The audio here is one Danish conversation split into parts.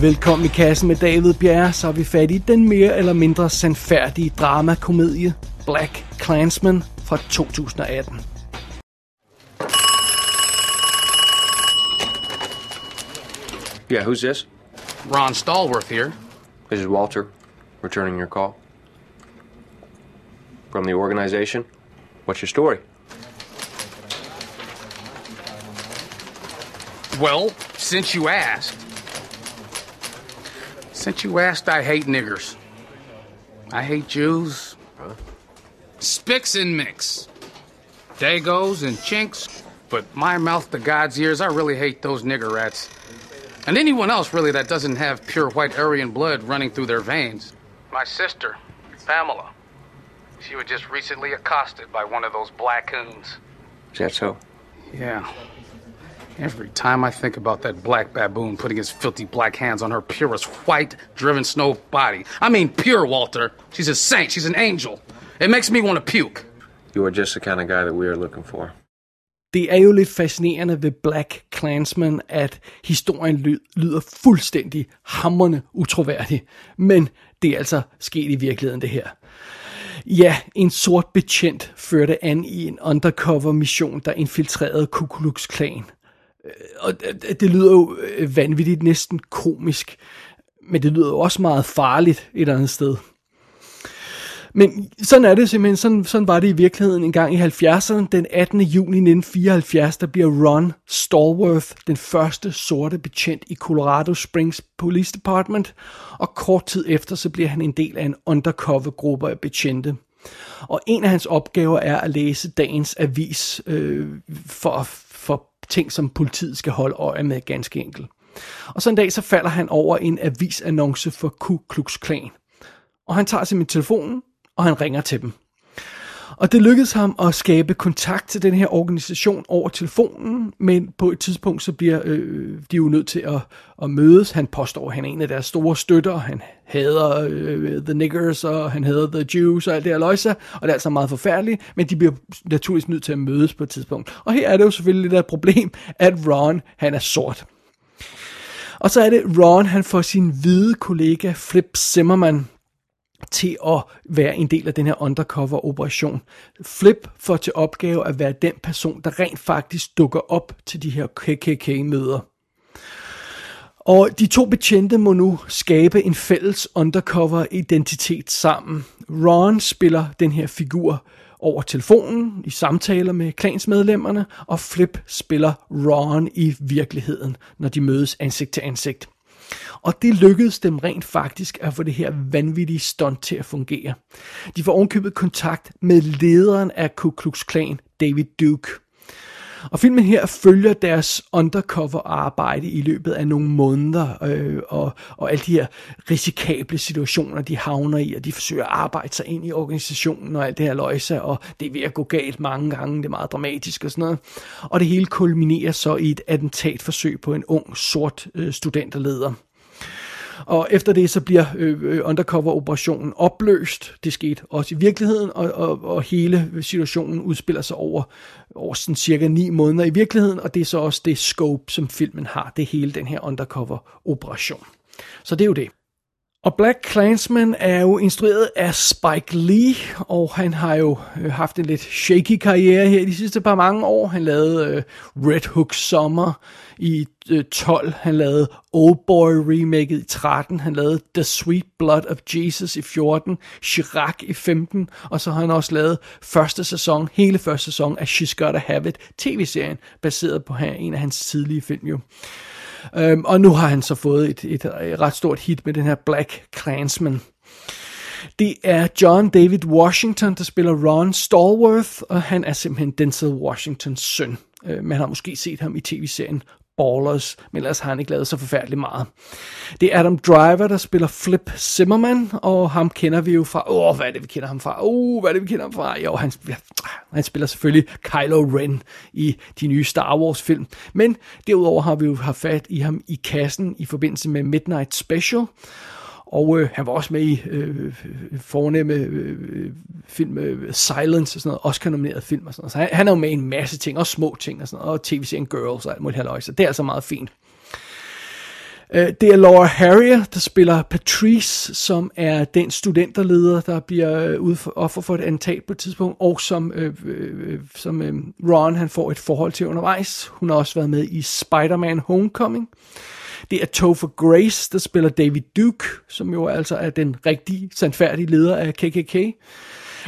Velkommen i kassen med David Bjerre, så er vi fat i den mere eller mindre sandfærdige dramakomedie Black Klansman fra 2018. Yeah, who's this? Ron Stallworth here. This is Walter, returning your call. From the organization? What's your story? Well, since you asked. Since you asked, I hate niggers. I hate Jews. Huh? Spicks and mix. Dagos and chinks. But my mouth to God's ears, I really hate those nigger rats. And anyone else, really, that doesn't have pure white Aryan blood running through their veins. My sister, Pamela. She was just recently accosted by one of those black coons. Is that so? Yeah. Every time I think about that black baboon putting his filthy black hands on her purest white, driven snow body. I mean, pure, Walter. She's a saint. She's an angel. It makes me want to puke. You are just the kind of guy that we are looking for. Det er jo lidt fascinerende ved Black Klansman, at historien lyder fuldstændig hammerne utroværdig. Men det er altså sket i virkeligheden, det her. Ja, en sort betjent førte an i en undercover mission, der infiltrerede Ku Klux Klan. Øh, og øh, det lyder jo øh, vanvittigt, næsten komisk, men det lyder jo også meget farligt et andet sted. Men sådan er det simpelthen, sådan, sådan var det i virkeligheden en gang i 70'erne. Den 18. juni 1974, der bliver Ron Stallworth den første sorte betjent i Colorado Springs Police Department, og kort tid efter, så bliver han en del af en undercover-gruppe af betjente. Og en af hans opgaver er at læse dagens avis øh, for, for ting, som politiet skal holde øje med ganske enkelt. Og så en dag, så falder han over en avisannonce for Ku Klux Klan. Og han tager simpelthen telefonen, og han ringer til dem. Og det lykkedes ham at skabe kontakt til den her organisation over telefonen, men på et tidspunkt så bliver øh, de jo nødt til at, at mødes. Han påstår, at han er en af deres store støtter, han hader øh, The Niggers, og han hader The Jews og alt det her løjse, og det er altså meget forfærdeligt, men de bliver naturligvis nødt til at mødes på et tidspunkt. Og her er det jo selvfølgelig lidt af et problem, at Ron, han er sort. Og så er det Ron, han får sin hvide kollega Flip Zimmerman til at være en del af den her undercover operation. Flip får til opgave at være den person, der rent faktisk dukker op til de her KKK-møder. Og de to betjente må nu skabe en fælles undercover identitet sammen. Ron spiller den her figur over telefonen i samtaler med klansmedlemmerne, og Flip spiller Ron i virkeligheden, når de mødes ansigt til ansigt. Og det lykkedes dem rent faktisk at få det her vanvittige stunt til at fungere. De får ovenkøbet kontakt med lederen af Ku Klux Klan, David Duke. Og filmen her følger deres undercover arbejde i løbet af nogle måneder, øh, og, og alle de her risikable situationer, de havner i, og de forsøger at arbejde sig ind i organisationen og alt det her løjse, og det er ved at gå galt mange gange, det er meget dramatisk og sådan noget. Og det hele kulminerer så i et attentatforsøg på en ung, sort øh, studenterleder. Og efter det så bliver øh, øh, undercover-operationen opløst. Det skete også i virkeligheden, og, og, og hele situationen udspiller sig over, over sådan cirka ni måneder i virkeligheden, og det er så også det scope, som filmen har. Det er hele den her undercover-operation. Så det er jo det. Og Black Clansman er jo instrueret af Spike Lee, og han har jo øh, haft en lidt shaky karriere her de sidste par mange år. Han lavede øh, Red Hook Summer i øh, 12, han lavede Old Boy remaket i 13, han lavede The Sweet Blood of Jesus i 14, Chirac i 15, og så har han også lavet første sæson, hele første sæson af She's Gotta Have It, tv-serien, baseret på en af hans tidlige film jo. Øhm, og nu har han så fået et, et, et ret stort hit med den her Black Klansman. Det er John David Washington, der spiller Ron Stallworth, og han er simpelthen Denzel Washingtons søn. Øh, man har måske set ham i tv-serien Ballers, men ellers har han ikke lavet så forfærdeligt meget. Det er Adam Driver, der spiller Flip Zimmerman, og ham kender vi jo fra, åh, hvad er det, vi kender ham fra? Åh, hvad er det, vi kender ham fra? Jo, han, han spiller selvfølgelig Kylo Ren i de nye Star Wars film. Men derudover har vi jo haft fat i ham i kassen i forbindelse med Midnight Special, og øh, han var også med i øh, øh fornemme øh, øh, film øh, Silence og sådan noget, Oscar-nomineret film og sådan noget. Så han, han er jo med i en masse ting, også små ting og sådan noget, og tv-serien Girls og alt muligt halløj, så det er altså meget fint. Øh, det er Laura Harrier, der spiller Patrice, som er den studenterleder, der bliver øh, offer for et antat på et tidspunkt, og som, øh, øh, øh, som øh, Ron han får et forhold til undervejs. Hun har også været med i Spider-Man Homecoming. Det er Topher Grace, der spiller David Duke, som jo altså er den rigtige, sandfærdige leder af KKK.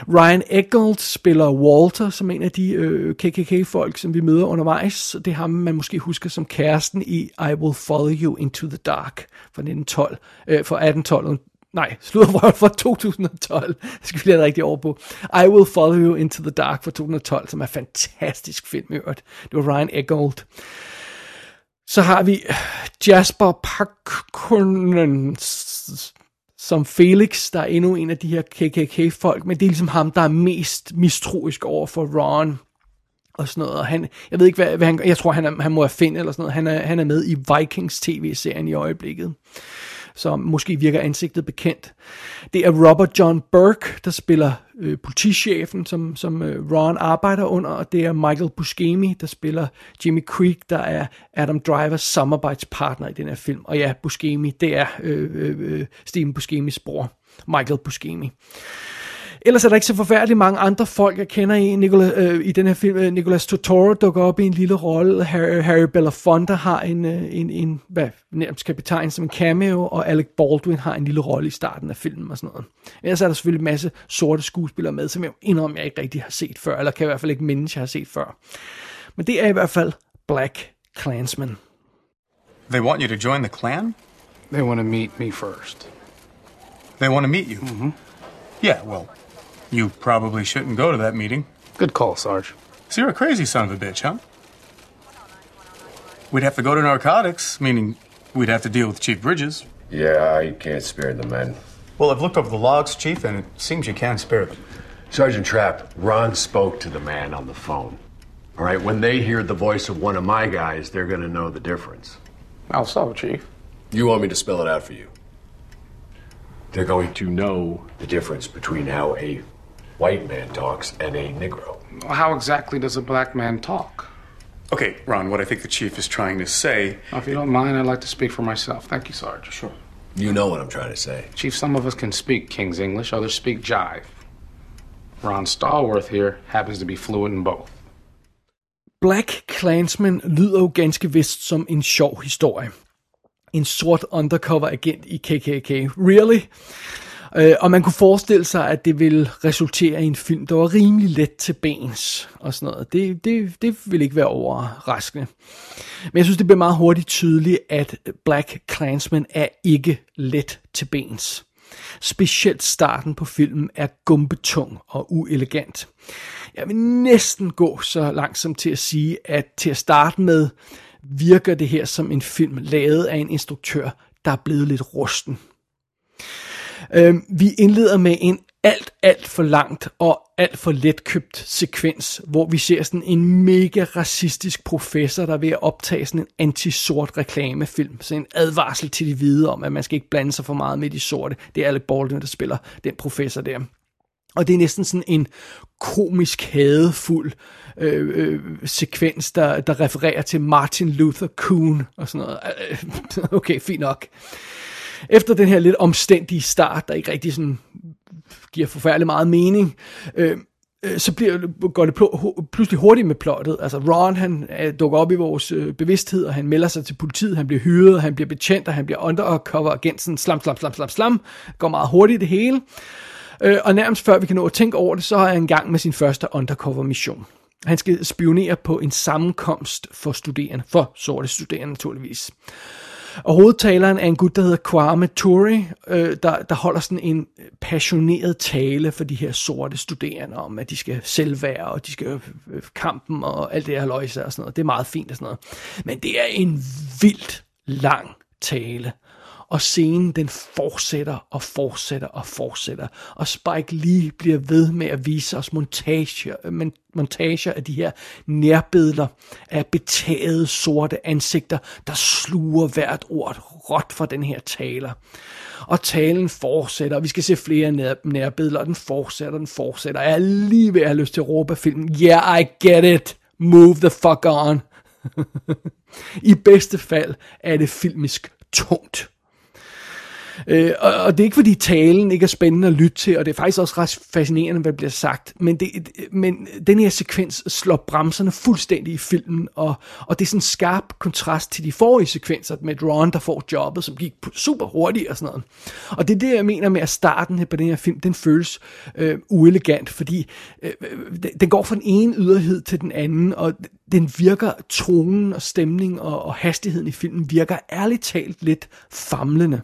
Ryan Eggold spiller Walter, som en af de øh, KKK-folk, som vi møder undervejs. Det er ham, man måske husker som kæresten i I Will Follow You Into the Dark fra 1912, øh, fra 1812. Nej, slutter fra 2012. Det skal vi lige rigtig over på. I Will Follow You Into the Dark fra 2012, som er fantastisk film øvrigt. Det var Ryan Eggold. Så har vi Jasper Pakkunen som Felix, der er endnu en af de her KKK-folk, men det er ligesom ham, der er mest mistroisk over for Ron og sådan noget. Og han, jeg ved ikke, hvad, hvad han, jeg tror, han, er, han må have Finn eller sådan noget. Han er, han er med i Vikings tv-serien i øjeblikket så måske virker ansigtet bekendt. Det er Robert John Burke, der spiller øh, politichefen, som, som øh, Ron arbejder under, og det er Michael Buscemi, der spiller Jimmy Creek, der er Adam Drivers samarbejdspartner i den her film. Og ja, Buscemi, det er øh, øh, øh Steven Buscemis bror, Michael Buscemi. Ellers er der ikke så forfærdeligt mange andre folk, jeg kender i, Nicola, øh, i den her film. Øh, Nicolas Totoro dukker op i en lille rolle. Harry, Harry Belafonte har en, øh, en, en hvad nærmest kan betegnes som en cameo, og Alec Baldwin har en lille rolle i starten af filmen og sådan noget. Ellers er der selvfølgelig en masse sorte skuespillere med, som jeg indrømmer, jeg ikke rigtig har set før, eller kan i hvert fald ikke mindes, jeg har set før. Men det er i hvert fald Black Klansman. They want you to join the clan? They want to meet me first. They want to meet you? Mm-hmm. Yeah, well, You probably shouldn't go to that meeting. Good call, Sarge. So you're a crazy son of a bitch, huh? We'd have to go to narcotics, meaning we'd have to deal with Chief Bridges. Yeah, I can't spare the men. Well, I've looked over the logs, Chief, and it seems you can't spare them. Sergeant Trapp, Ron spoke to the man on the phone. All right, when they hear the voice of one of my guys, they're going to know the difference. How so, Chief? You want me to spell it out for you? They're going to know the difference between how a white man talks and a Negro. How exactly does a black man talk? Okay, Ron, what I think the chief is trying to say. Now, if you don't mind, I'd like to speak for myself. Thank you, Sarge. Sure. You know what I'm trying to say. Chief, some of us can speak King's English, others speak jive. Ron Stallworth here happens to be fluent in both. Black Klansman lyder jo ganske vist som en sjov historie. En sort undercover agent i KKK. Really? Øh, og man kunne forestille sig, at det ville resultere i en film, der var rimelig let til bens og sådan noget. Det, det, det ville ikke være overraskende. Men jeg synes, det bliver meget hurtigt tydeligt, at Black Klansman er ikke let til bens. Specielt starten på filmen er gumbetung og uelegant. Jeg vil næsten gå så langsomt til at sige, at til at starte med virker det her som en film lavet af en instruktør, der er blevet lidt rusten. Øh, vi indleder med en alt, alt for langt og alt for letkøbt sekvens, hvor vi ser sådan en mega racistisk professor, der er ved at optage sådan en anti-sort reklamefilm. Så en advarsel til de hvide om, at man skal ikke blande sig for meget med de sorte. Det er Alec Baldwin, der spiller den professor der. Og det er næsten sådan en komisk hadefuld øh, øh, sekvens, der, der refererer til Martin Luther Kuhn og sådan noget. Øh, okay, fint nok efter den her lidt omstændige start, der ikke rigtig sådan giver forfærdelig meget mening, øh, øh så bliver, går det pludselig hurtigt med plottet. Altså Ron, han øh, dukker op i vores øh, bevidsthed, og han melder sig til politiet, han bliver hyret, han bliver betjent, og han bliver undercover agent, sådan slam, slam, slam, slam, slam. Går meget hurtigt det hele. Øh, og nærmest før vi kan nå at tænke over det, så er han i gang med sin første undercover mission. Han skal spionere på en sammenkomst for studerende, for sorte studerende naturligvis. Og hovedtaleren er en gut, der hedder Kwame Ture, øh, der, der holder sådan en passioneret tale for de her sorte studerende om, at de skal selvvære, og de skal øh, øh, kampen, og alt det her løjse og sådan noget. Det er meget fint og sådan noget. Men det er en vildt lang tale og scenen den fortsætter og fortsætter og fortsætter. Og Spike Lee bliver ved med at vise os montager, øh, montager af de her nærbilleder af betagede sorte ansigter, der sluger hvert ord råt fra den her taler. Og talen fortsætter, og vi skal se flere nær, nærbilleder, og den fortsætter, den fortsætter. Jeg er lige ved at have lyst til at råbe af filmen, yeah, I get it, move the fuck on. I bedste fald er det filmisk tungt. Øh, og, og det er ikke fordi talen ikke er spændende at lytte til, og det er faktisk også ret fascinerende, hvad der bliver sagt, men, det, men den her sekvens slår bremserne fuldstændig i filmen, og, og det er sådan en skarp kontrast til de forrige sekvenser med Ron, der får jobbet, som gik super hurtigt og sådan noget. Og det er det, jeg mener med, at starten her på den her film, den føles øh, uelegant, fordi øh, øh, den går fra den ene yderhed til den anden, og den virker, tonen og stemning og, og hastigheden i filmen virker ærligt talt lidt famlende.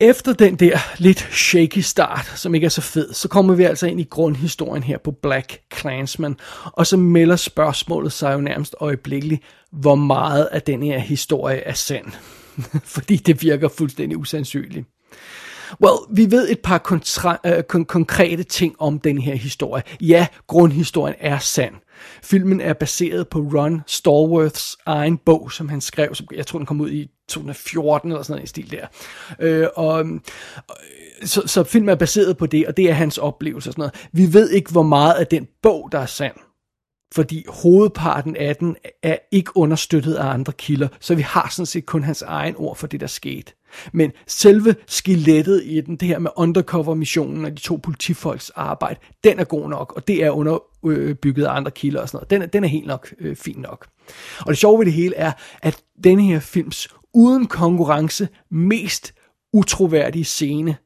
Efter den der lidt shaky start, som ikke er så fed, så kommer vi altså ind i grundhistorien her på Black Clansman, og så melder spørgsmålet sig jo nærmest øjeblikkeligt, hvor meget af den her historie er sand. Fordi det virker fuldstændig usandsynligt. Well, vi ved et par kontra- øh, kon- konkrete ting om den her historie. Ja, grundhistorien er sand. Filmen er baseret på Ron Stallworths egen bog, som han skrev, som jeg tror den kom ud i 2014 eller sådan noget i stil der. Øh, og, så, så filmen er baseret på det, og det er hans oplevelse og sådan noget. Vi ved ikke, hvor meget af den bog, der er sand. Fordi hovedparten af den er ikke understøttet af andre kilder, så vi har sådan set kun hans egen ord for det, der skete. Men selve skelettet i den, det her med undercover-missionen og de to politifolks arbejde, den er god nok, og det er underbygget øh, af andre kilder og sådan noget. Den er, den er helt nok øh, fin nok. Og det sjove ved det hele er, at denne her films uden konkurrence mest utroværdige scene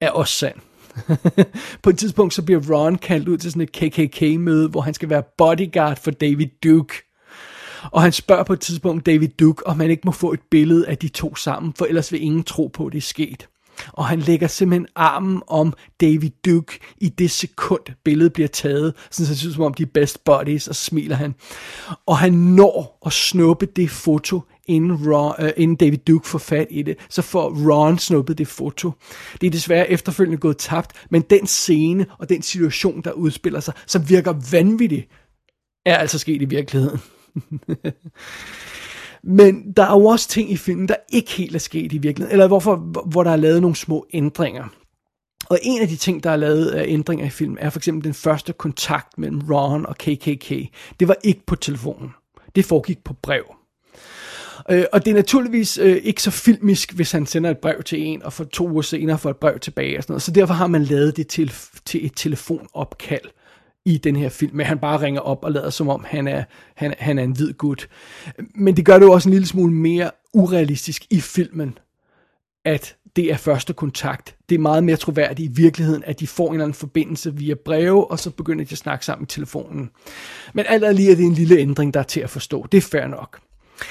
er også sand. på et tidspunkt så bliver Ron kaldt ud til sådan et KKK-møde, hvor han skal være bodyguard for David Duke. Og han spørger på et tidspunkt David Duke, om han ikke må få et billede af de to sammen, for ellers vil ingen tro på, at det er sket. Og han lægger simpelthen armen om David Duke i det sekund, billedet bliver taget, så det synes som om de er best buddies, og smiler han. Og han når at snuppe det foto, inden, Ron, øh, inden David Duke får fat i det, så får Ron snuppet det foto. Det er desværre efterfølgende gået tabt, men den scene og den situation, der udspiller sig, som virker vanvittigt, er altså sket i virkeligheden. Men der er jo også ting i filmen, der ikke helt er sket i virkeligheden, eller hvorfor, hvor der er lavet nogle små ændringer. Og en af de ting, der er lavet af ændringer i filmen, er for eksempel den første kontakt mellem Ron og KKK. Det var ikke på telefonen. Det foregik på brev. Øh, og det er naturligvis øh, ikke så filmisk, hvis han sender et brev til en, og for to uger senere får et brev tilbage og sådan noget. Så derfor har man lavet det til, til et telefonopkald i den her film, men han bare ringer op og lader som om, han er, han, han er en hvid gut. Men det gør det jo også en lille smule mere urealistisk i filmen, at det er første kontakt. Det er meget mere troværdigt i virkeligheden, at de får en eller anden forbindelse via breve, og så begynder de at snakke sammen i telefonen. Men alt er lige, at det er en lille ændring, der er til at forstå. Det er fair nok.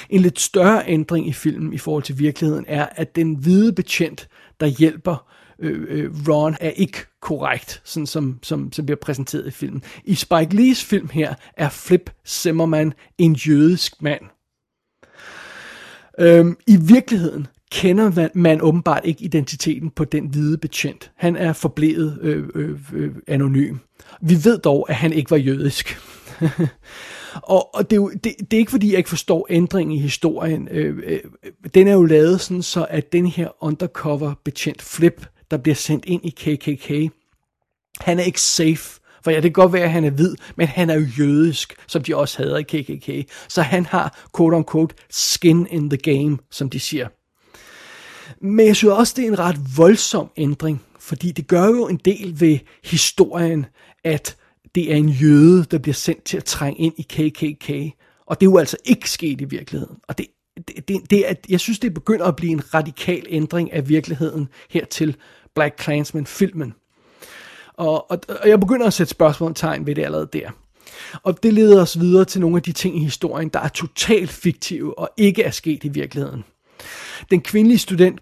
En lidt større ændring i filmen i forhold til virkeligheden er, at den hvide betjent, der hjælper øh, øh, Ron, er ikke korrekt, sådan som, som, som bliver præsenteret i filmen. I Spike Lees film her er Flip Zimmerman en jødisk mand. Øhm, I virkeligheden kender man, man åbenbart ikke identiteten på den hvide betjent. Han er forblevet øh, øh, øh, anonym. Vi ved dog, at han ikke var jødisk. og og det, er jo, det, det er ikke fordi, jeg ikke forstår ændringen i historien. Øh, øh, den er jo lavet sådan, så at den her undercover betjent Flip, der bliver sendt ind i KKK, han er ikke safe. For ja, det kan godt være, at han er hvid, men han er jo jødisk, som de også havde i KKK. Så han har, quote unquote, skin in the game, som de siger. Men jeg synes også, det er en ret voldsom ændring, fordi det gør jo en del ved historien, at det er en jøde, der bliver sendt til at trænge ind i KKK. Og det er jo altså ikke sket i virkeligheden. Og det, det, det, det er, jeg synes, det begynder at blive en radikal ændring af virkeligheden her til Black Clansman-filmen. Og, og, og jeg begynder at sætte spørgsmålstegn ved det allerede der. Og det leder os videre til nogle af de ting i historien, der er totalt fiktive og ikke er sket i virkeligheden. Den kvindelige student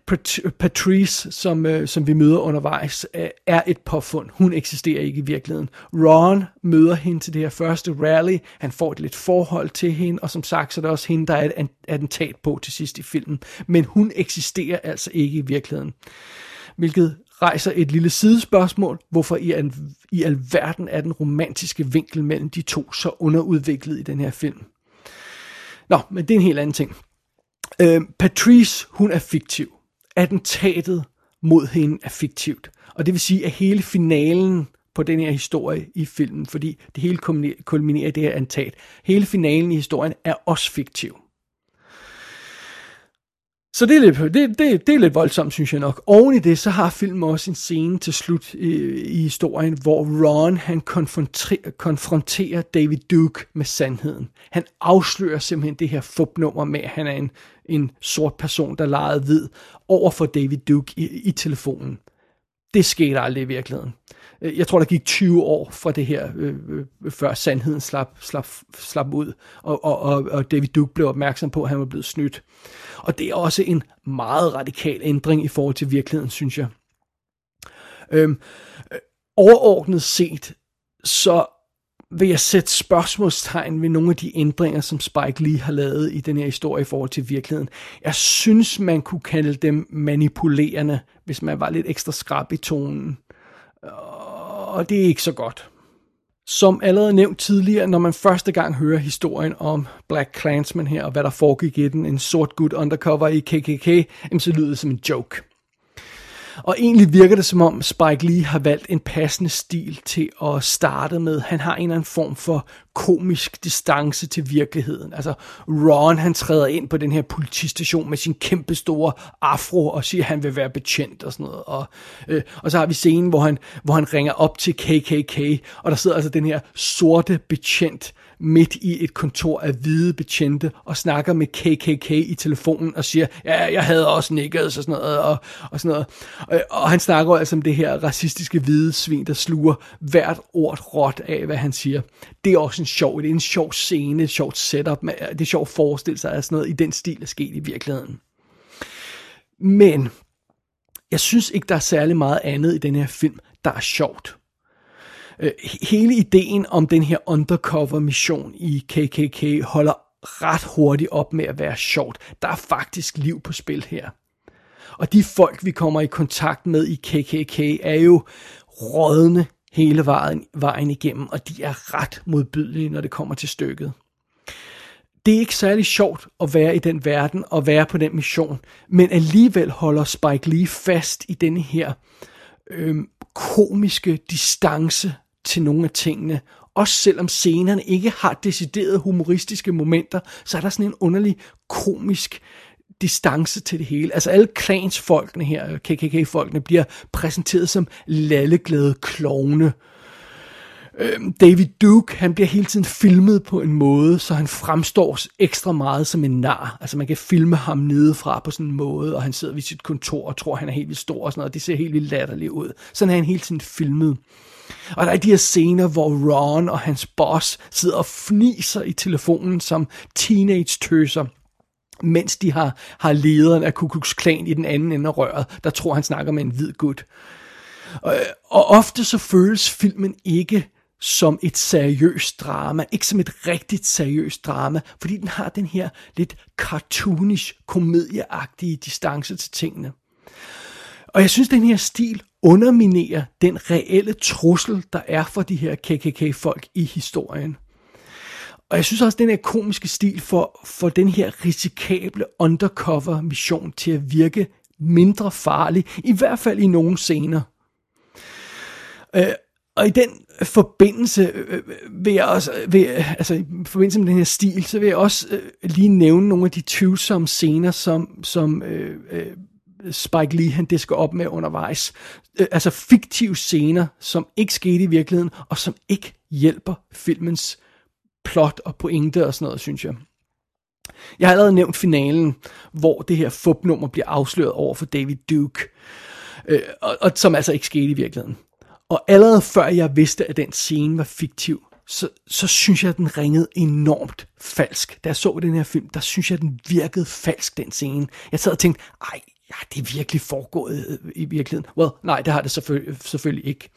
Patrice, som, øh, som vi møder undervejs, øh, er et påfund. Hun eksisterer ikke i virkeligheden. Ron møder hende til det her første rally. Han får et lidt forhold til hende, og som sagt, så er det også hende, der er et attentat på til sidst i filmen. Men hun eksisterer altså ikke i virkeligheden. Hvilket rejser et lille sidespørgsmål. Hvorfor i, al, i alverden er den romantiske vinkel mellem de to så underudviklet i den her film? Nå, men det er en helt anden ting. Øh, Patrice, hun er fiktiv. Attentatet mod hende er fiktivt. Og det vil sige, at hele finalen på den her historie i filmen, fordi det hele kulminerer i det her attentat. Hele finalen i historien er også fiktiv. Så det er, lidt, det, det, det er lidt voldsomt, synes jeg nok. Oven i det, så har filmen også en scene til slut i, i historien, hvor Ron han konfronterer, konfronterer David Duke med sandheden. Han afslører simpelthen det her fupnummer med, at han er en, en sort person, der legede hvid, over for David Duke i, i telefonen. Det skete aldrig i virkeligheden. Øh, jeg tror, der gik 20 år fra det her, øh, øh, før sandheden slap, slap, slap ud, og, og, og, og David Duke blev opmærksom på, at han var blevet snydt. Og det er også en meget radikal ændring i forhold til virkeligheden, synes jeg. Øhm, øh, overordnet set, så vil jeg sætte spørgsmålstegn ved nogle af de ændringer, som Spike lige har lavet i den her historie i forhold til virkeligheden. Jeg synes, man kunne kalde dem manipulerende, hvis man var lidt ekstra skrab i tonen. Og det er ikke så godt. Som allerede nævnt tidligere, når man første gang hører historien om Black Klansman her, og hvad der foregik i den, en sort gut undercover i KKK, så lyder det som en joke. Og egentlig virker det som om Spike Lee har valgt en passende stil til at starte med. Han har en eller anden form for komisk distance til virkeligheden. Altså Ron han træder ind på den her politistation med sin kæmpe store afro og siger at han vil være betjent og sådan noget. Og, øh, og så har vi scenen hvor han, hvor han ringer op til KKK og der sidder altså den her sorte betjent midt i et kontor af hvide betjente og snakker med KKK i telefonen og siger, ja, jeg havde også nikket og sådan noget, og, og sådan noget. Og, og han snakker altså om det her racistiske hvide svin, der sluger hvert ord råt af, hvad han siger. Det er også en sjov, det er en sjov scene, et sjovt setup, det er sjovt at forestille sig, at sådan noget i den stil er sket i virkeligheden. Men jeg synes ikke, der er særlig meget andet i den her film, der er sjovt. Øh, hele ideen om den her undercover mission i KKK holder ret hurtigt op med at være sjovt. Der er faktisk liv på spil her. Og de folk, vi kommer i kontakt med i KKK, er jo rådne hele vejen, vejen igennem, og de er ret modbydelige, når det kommer til stykket. Det er ikke særlig sjovt at være i den verden og være på den mission, men alligevel holder Spike Lee fast i denne her øh, komiske distance til nogle af tingene. Også selvom scenerne ikke har deciderede humoristiske momenter, så er der sådan en underlig komisk distance til det hele. Altså alle klansfolkene her, KKK-folkene, bliver præsenteret som lalleglade klovne. Øh, David Duke, han bliver hele tiden filmet på en måde, så han fremstår ekstra meget som en nar. Altså man kan filme ham nedefra på sådan en måde, og han sidder ved sit kontor og tror, han er helt vildt stor og sådan noget, og det ser helt vildt latterligt ud. Sådan er han hele tiden filmet. Og der er de her scener, hvor Ron og hans boss sidder og fniser i telefonen som teenage-tøser mens de har, har lederen af Ku Klux Klan i den anden ende af røret, der tror, han snakker med en hvid gut. Og, og ofte så føles filmen ikke som et seriøst drama, ikke som et rigtigt seriøst drama, fordi den har den her lidt cartoonish, komedieagtige distance til tingene. Og jeg synes, den her stil underminerer den reelle trussel, der er for de her KKK-folk i historien. Og jeg synes også, at den her komiske stil for, for den her risikable undercover-mission til at virke mindre farlig, i hvert fald i nogle scener. Øh, og i den forbindelse øh, øh vil jeg også, øh, vil, altså i forbindelse med den her stil, så vil jeg også øh, lige nævne nogle af de tvivlsomme scener, som, som øh, øh, Spike Lee han disker op med undervejs. Øh, altså fiktive scener, som ikke skete i virkeligheden, og som ikke hjælper filmens plot og pointe og sådan noget, synes jeg. Jeg har allerede nævnt finalen, hvor det her fupnummer bliver afsløret over for David Duke, øh, og, og som altså ikke skete i virkeligheden. Og allerede før jeg vidste, at den scene var fiktiv, så, så synes jeg, at den ringede enormt falsk. Da jeg så den her film, der synes jeg, at den virkede falsk, den scene. Jeg sad og tænkte, ej, ja, det er virkelig foregået øh, i virkeligheden. Well, nej, det har det selvfølgelig, selvfølgelig ikke.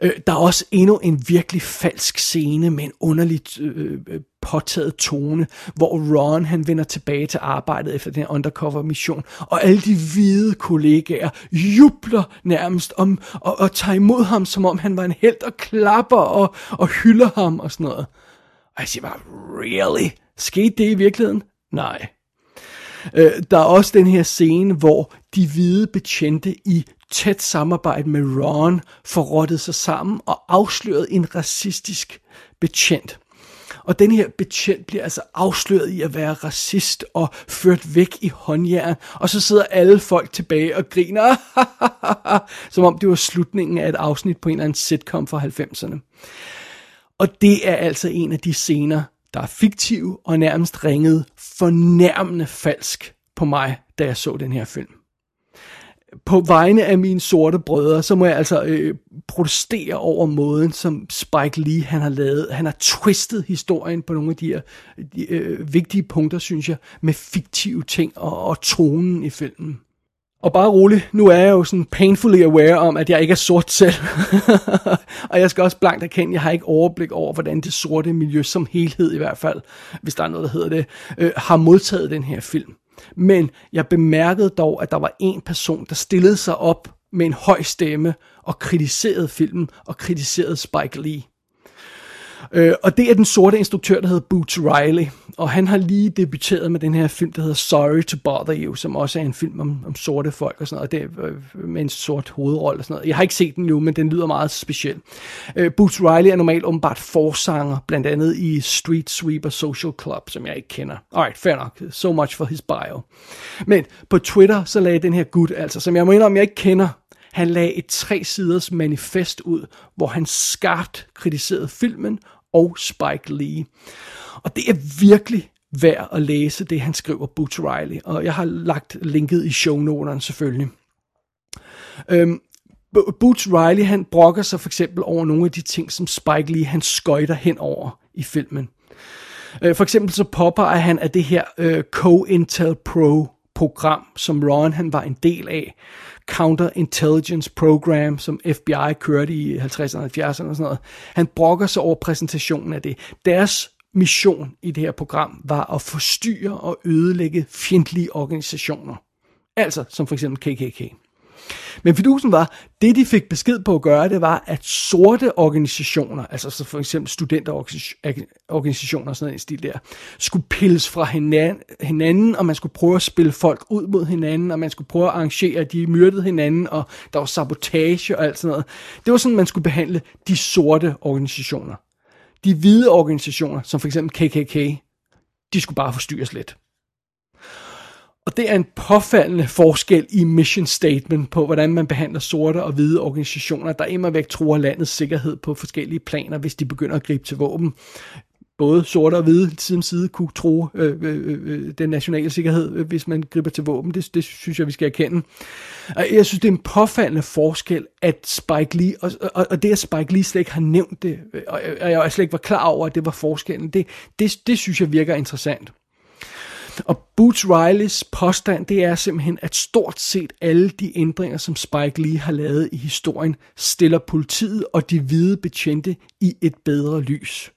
Øh, der er også endnu en virkelig falsk scene med en underligt øh, øh påtaget tone, hvor Ron han vender tilbage til arbejdet efter den undercover mission, og alle de hvide kollegaer jubler nærmest om og, og tager imod ham, som om han var en held og klapper og, og hylder ham og sådan noget. Og jeg siger bare, really? Skete det i virkeligheden? Nej. Øh, der er også den her scene, hvor de hvide betjente i tæt samarbejde med Ron forrådte sig sammen og afslørede en racistisk betjent. Og den her betjent bliver altså afsløret i at være racist og ført væk i håndjern. Og så sidder alle folk tilbage og griner, som om det var slutningen af et afsnit på en eller anden sitcom fra 90'erne. Og det er altså en af de scener, der er fiktive og nærmest ringet fornærmende falsk på mig, da jeg så den her film på vegne af mine sorte brødre, så må jeg altså øh, protestere over måden, som Spike Lee han har lavet. Han har twistet historien på nogle af de her de, øh, vigtige punkter, synes jeg, med fiktive ting og, og tonen i filmen. Og bare rolig, nu er jeg jo sådan painfully aware om, at jeg ikke er sort selv. og jeg skal også blankt erkende, at jeg har ikke overblik over, hvordan det sorte miljø som helhed i hvert fald, hvis der er noget, der hedder det, øh, har modtaget den her film. Men jeg bemærkede dog, at der var en person, der stillede sig op med en høj stemme og kritiserede filmen og kritiserede Spike Lee. Øh, og det er den sorte instruktør, der hedder Boots Riley. Og han har lige debuteret med den her film, der hedder Sorry to Bother You, som også er en film om, om sorte folk og sådan noget. Det er øh, med en sort hovedrolle og sådan noget. Jeg har ikke set den nu, men den lyder meget speciel. Øh, Boots Riley er normalt åbenbart forsanger, blandt andet i Street Sweeper Social Club, som jeg ikke kender. Alright, fair nok. So much for his bio. Men på Twitter, så lagde den her gut, altså, som jeg må indrømme, jeg ikke kender, han lagde et tre siders manifest ud, hvor han skarpt kritiserede filmen og Spike Lee. Og det er virkelig værd at læse det, han skriver, Boots Riley. Og jeg har lagt linket i shownoteren selvfølgelig. Øhm, Boots Riley, han brokker sig for eksempel over nogle af de ting, som Spike Lee, han skøjter hen over i filmen. Øh, for eksempel så påpeger han, at det her øh, Co-Intel Pro program, som Ron han var en del af, counterintelligence program, som FBI kørte i 50'erne og 70'erne og sådan noget. Han brokker sig over præsentationen af det. Deres mission i det her program var at forstyrre og ødelægge fjendtlige organisationer. Altså som for eksempel KKK. Men fidusen var, det de fik besked på at gøre, det var, at sorte organisationer, altså så for eksempel studenterorganisationer og sådan en stil der, skulle pilles fra hinanden, og man skulle prøve at spille folk ud mod hinanden, og man skulle prøve at arrangere, at de myrdede hinanden, og der var sabotage og alt sådan noget. Det var sådan, man skulle behandle de sorte organisationer. De hvide organisationer, som for eksempel KKK, de skulle bare forstyrres lidt. Og det er en påfaldende forskel i mission statement på, hvordan man behandler sorte og hvide organisationer, der immer væk tror landets sikkerhed på forskellige planer, hvis de begynder at gribe til våben. Både sorte og hvide side om side kunne tro øh, øh, øh, øh, den nationale sikkerhed, øh, hvis man griber til våben. Det, det synes jeg, vi skal erkende. Og jeg synes, det er en påfaldende forskel, at Spike Lee, og, og, og det at Spike Lee slet ikke har nævnt det, øh, og, og jeg slet ikke var klar over, at det var forskellen, det, det, det synes jeg virker interessant. Og Boots Rileys påstand, det er simpelthen, at stort set alle de ændringer, som Spike Lee har lavet i historien, stiller politiet og de hvide betjente i et bedre lys.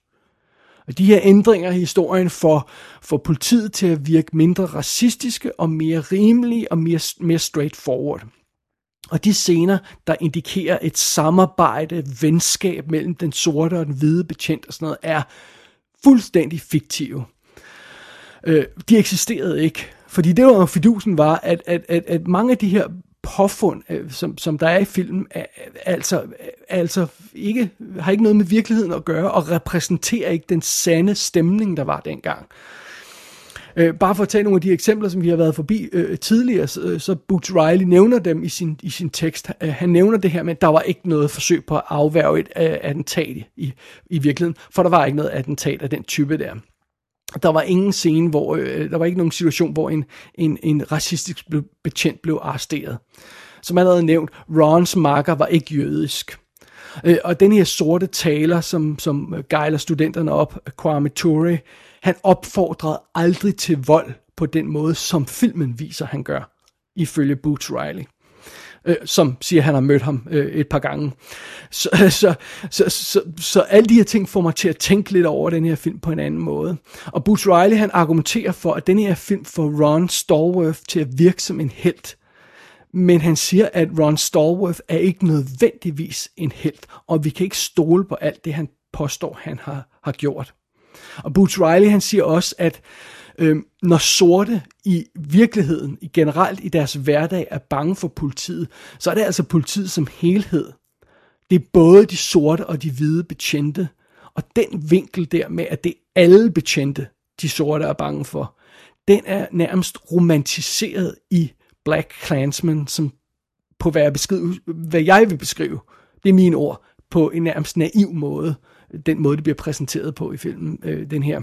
Og de her ændringer i historien får, får politiet til at virke mindre racistiske og mere rimelige og mere, mere straightforward. Og de scener, der indikerer et samarbejde, venskab mellem den sorte og den hvide betjent og sådan noget, er fuldstændig fiktive. Øh, de eksisterede ikke. Fordi det var fidusen var, at, at, at, at mange af de her påfund, øh, som, som der er i filmen, er, altså, altså ikke, har ikke noget med virkeligheden at gøre, og repræsenterer ikke den sande stemning, der var dengang. Øh, bare for at tage nogle af de eksempler, som vi har været forbi øh, tidligere, så, øh, så Boots Riley nævner dem i sin, i sin tekst. Øh, han nævner det her med, at der var ikke noget forsøg på at afværge et øh, attentat i, i virkeligheden, for der var ikke noget attentat af den type der der var ingen scene, hvor øh, der var ikke nogen situation, hvor en, en, en racistisk betjent blev arresteret. Som allerede nævnt, Rons marker var ikke jødisk. Øh, og den her sorte taler, som, som gejler studenterne op, Kwame Ture, han opfordrede aldrig til vold på den måde, som filmen viser, han gør, ifølge Boots Riley øh, som siger, at han har mødt ham øh, et par gange. Så, øh, så, så, så, så alle de her ting får mig til at tænke lidt over den her film på en anden måde. Og Boots Riley han argumenterer for, at den her film får Ron Stallworth til at virke som en helt. Men han siger, at Ron Stallworth er ikke nødvendigvis en helt, og vi kan ikke stole på alt det, han påstår, han har, har gjort. Og Boots Riley han siger også, at øh, når sorte i virkeligheden, i generelt i deres hverdag, er bange for politiet, så er det altså politiet som helhed. Det er både de sorte og de hvide betjente. Og den vinkel der med, at det er alle betjente, de sorte er bange for, den er nærmest romantiseret i Black Klansman, som på hvad jeg, beskrive, hvad jeg vil beskrive, det er mine ord, på en nærmest naiv måde, den måde, det bliver præsenteret på i filmen, øh, den her,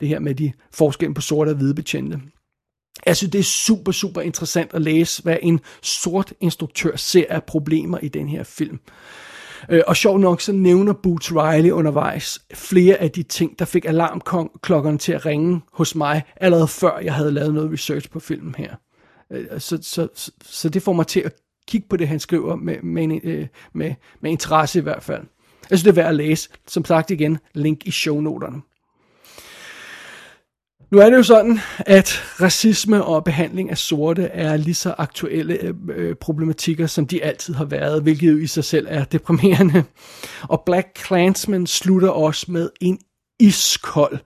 det her med de forskellen på sorte og hvide betjente. Jeg synes, det er super, super interessant at læse, hvad en sort instruktør ser af problemer i den her film. Øh, og sjov nok, så nævner Boots Riley undervejs flere af de ting, der fik alarmklokkerne til at ringe hos mig, allerede før jeg havde lavet noget research på filmen her. Øh, så, så, så, så det får mig til at kigge på det, han skriver med, med, øh, med, med interesse i hvert fald. Jeg synes, det er værd at læse. Som sagt igen, link i shownoterne. Nu er det jo sådan, at racisme og behandling af sorte er lige så aktuelle øh, øh problematikker, som de altid har været, hvilket jo i sig selv er deprimerende. Og Black Klansman slutter også med en iskold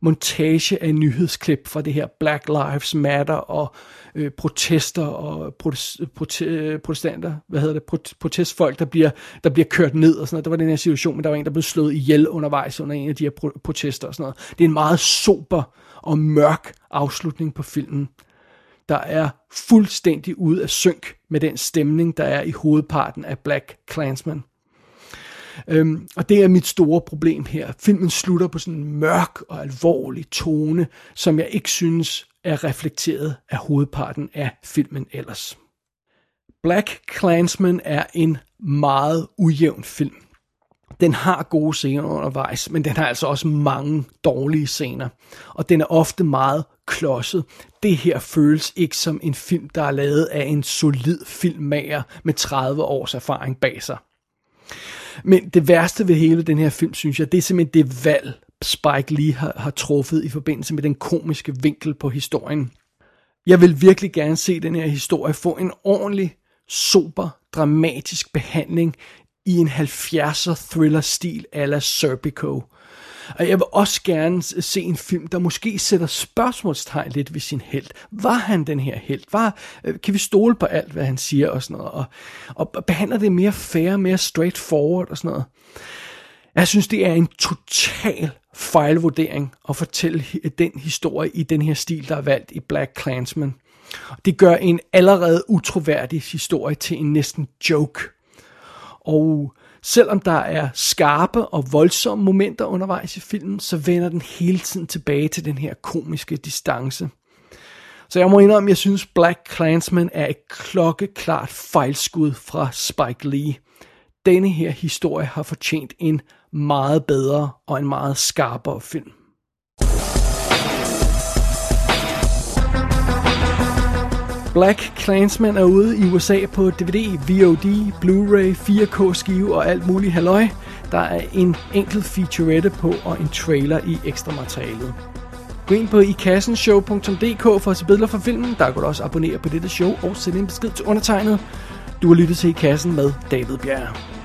montage af nyhedsklip fra det her Black Lives Matter og øh, protester og protes, prote, protestanter, hvad hedder det, protestfolk, der bliver, der bliver kørt ned og sådan noget. Der var den her situation, men der var en, der blev slået ihjel undervejs under en af de her protester og sådan noget. Det er en meget sober og mørk afslutning på filmen, der er fuldstændig ude af synk med den stemning, der er i hovedparten af Black Klansman. Øhm, og det er mit store problem her. Filmen slutter på sådan en mørk og alvorlig tone, som jeg ikke synes er reflekteret af hovedparten af filmen ellers. Black Klansman er en meget ujævn film. Den har gode scener undervejs, men den har altså også mange dårlige scener. Og den er ofte meget klodset. Det her føles ikke som en film, der er lavet af en solid filmmager med 30 års erfaring bag sig. Men det værste ved hele den her film, synes jeg, det er simpelthen det valg, Spike Lee har, har truffet i forbindelse med den komiske vinkel på historien. Jeg vil virkelig gerne se den her historie få en ordentlig, super, dramatisk behandling i en 70'er thriller-stil ala Serpico. Og jeg vil også gerne se en film, der måske sætter spørgsmålstegn lidt ved sin held. Var han den her held? Var, øh, kan vi stole på alt, hvad han siger og sådan noget? Og, og behandler det mere fair, mere straightforward og sådan noget? Jeg synes, det er en total fejlvurdering at fortælle den historie i den her stil, der er valgt i Black Clansman. Det gør en allerede utroværdig historie til en næsten joke. Og selvom der er skarpe og voldsomme momenter undervejs i filmen, så vender den hele tiden tilbage til den her komiske distance. Så jeg må indrømme, at jeg synes Black Klansman er et klokkeklart fejlskud fra Spike Lee. Denne her historie har fortjent en meget bedre og en meget skarpere film. Black Klansman er ude i USA på DVD, VOD, Blu-ray, 4K skive og alt muligt halløj. Der er en enkelt featurette på og en trailer i ekstra materialet. Gå ind på ikassenshow.dk for at se billeder fra filmen. Der kan du også abonnere på dette show og sende en besked til undertegnet. Du har lyttet til I Kassen med David Bjerg.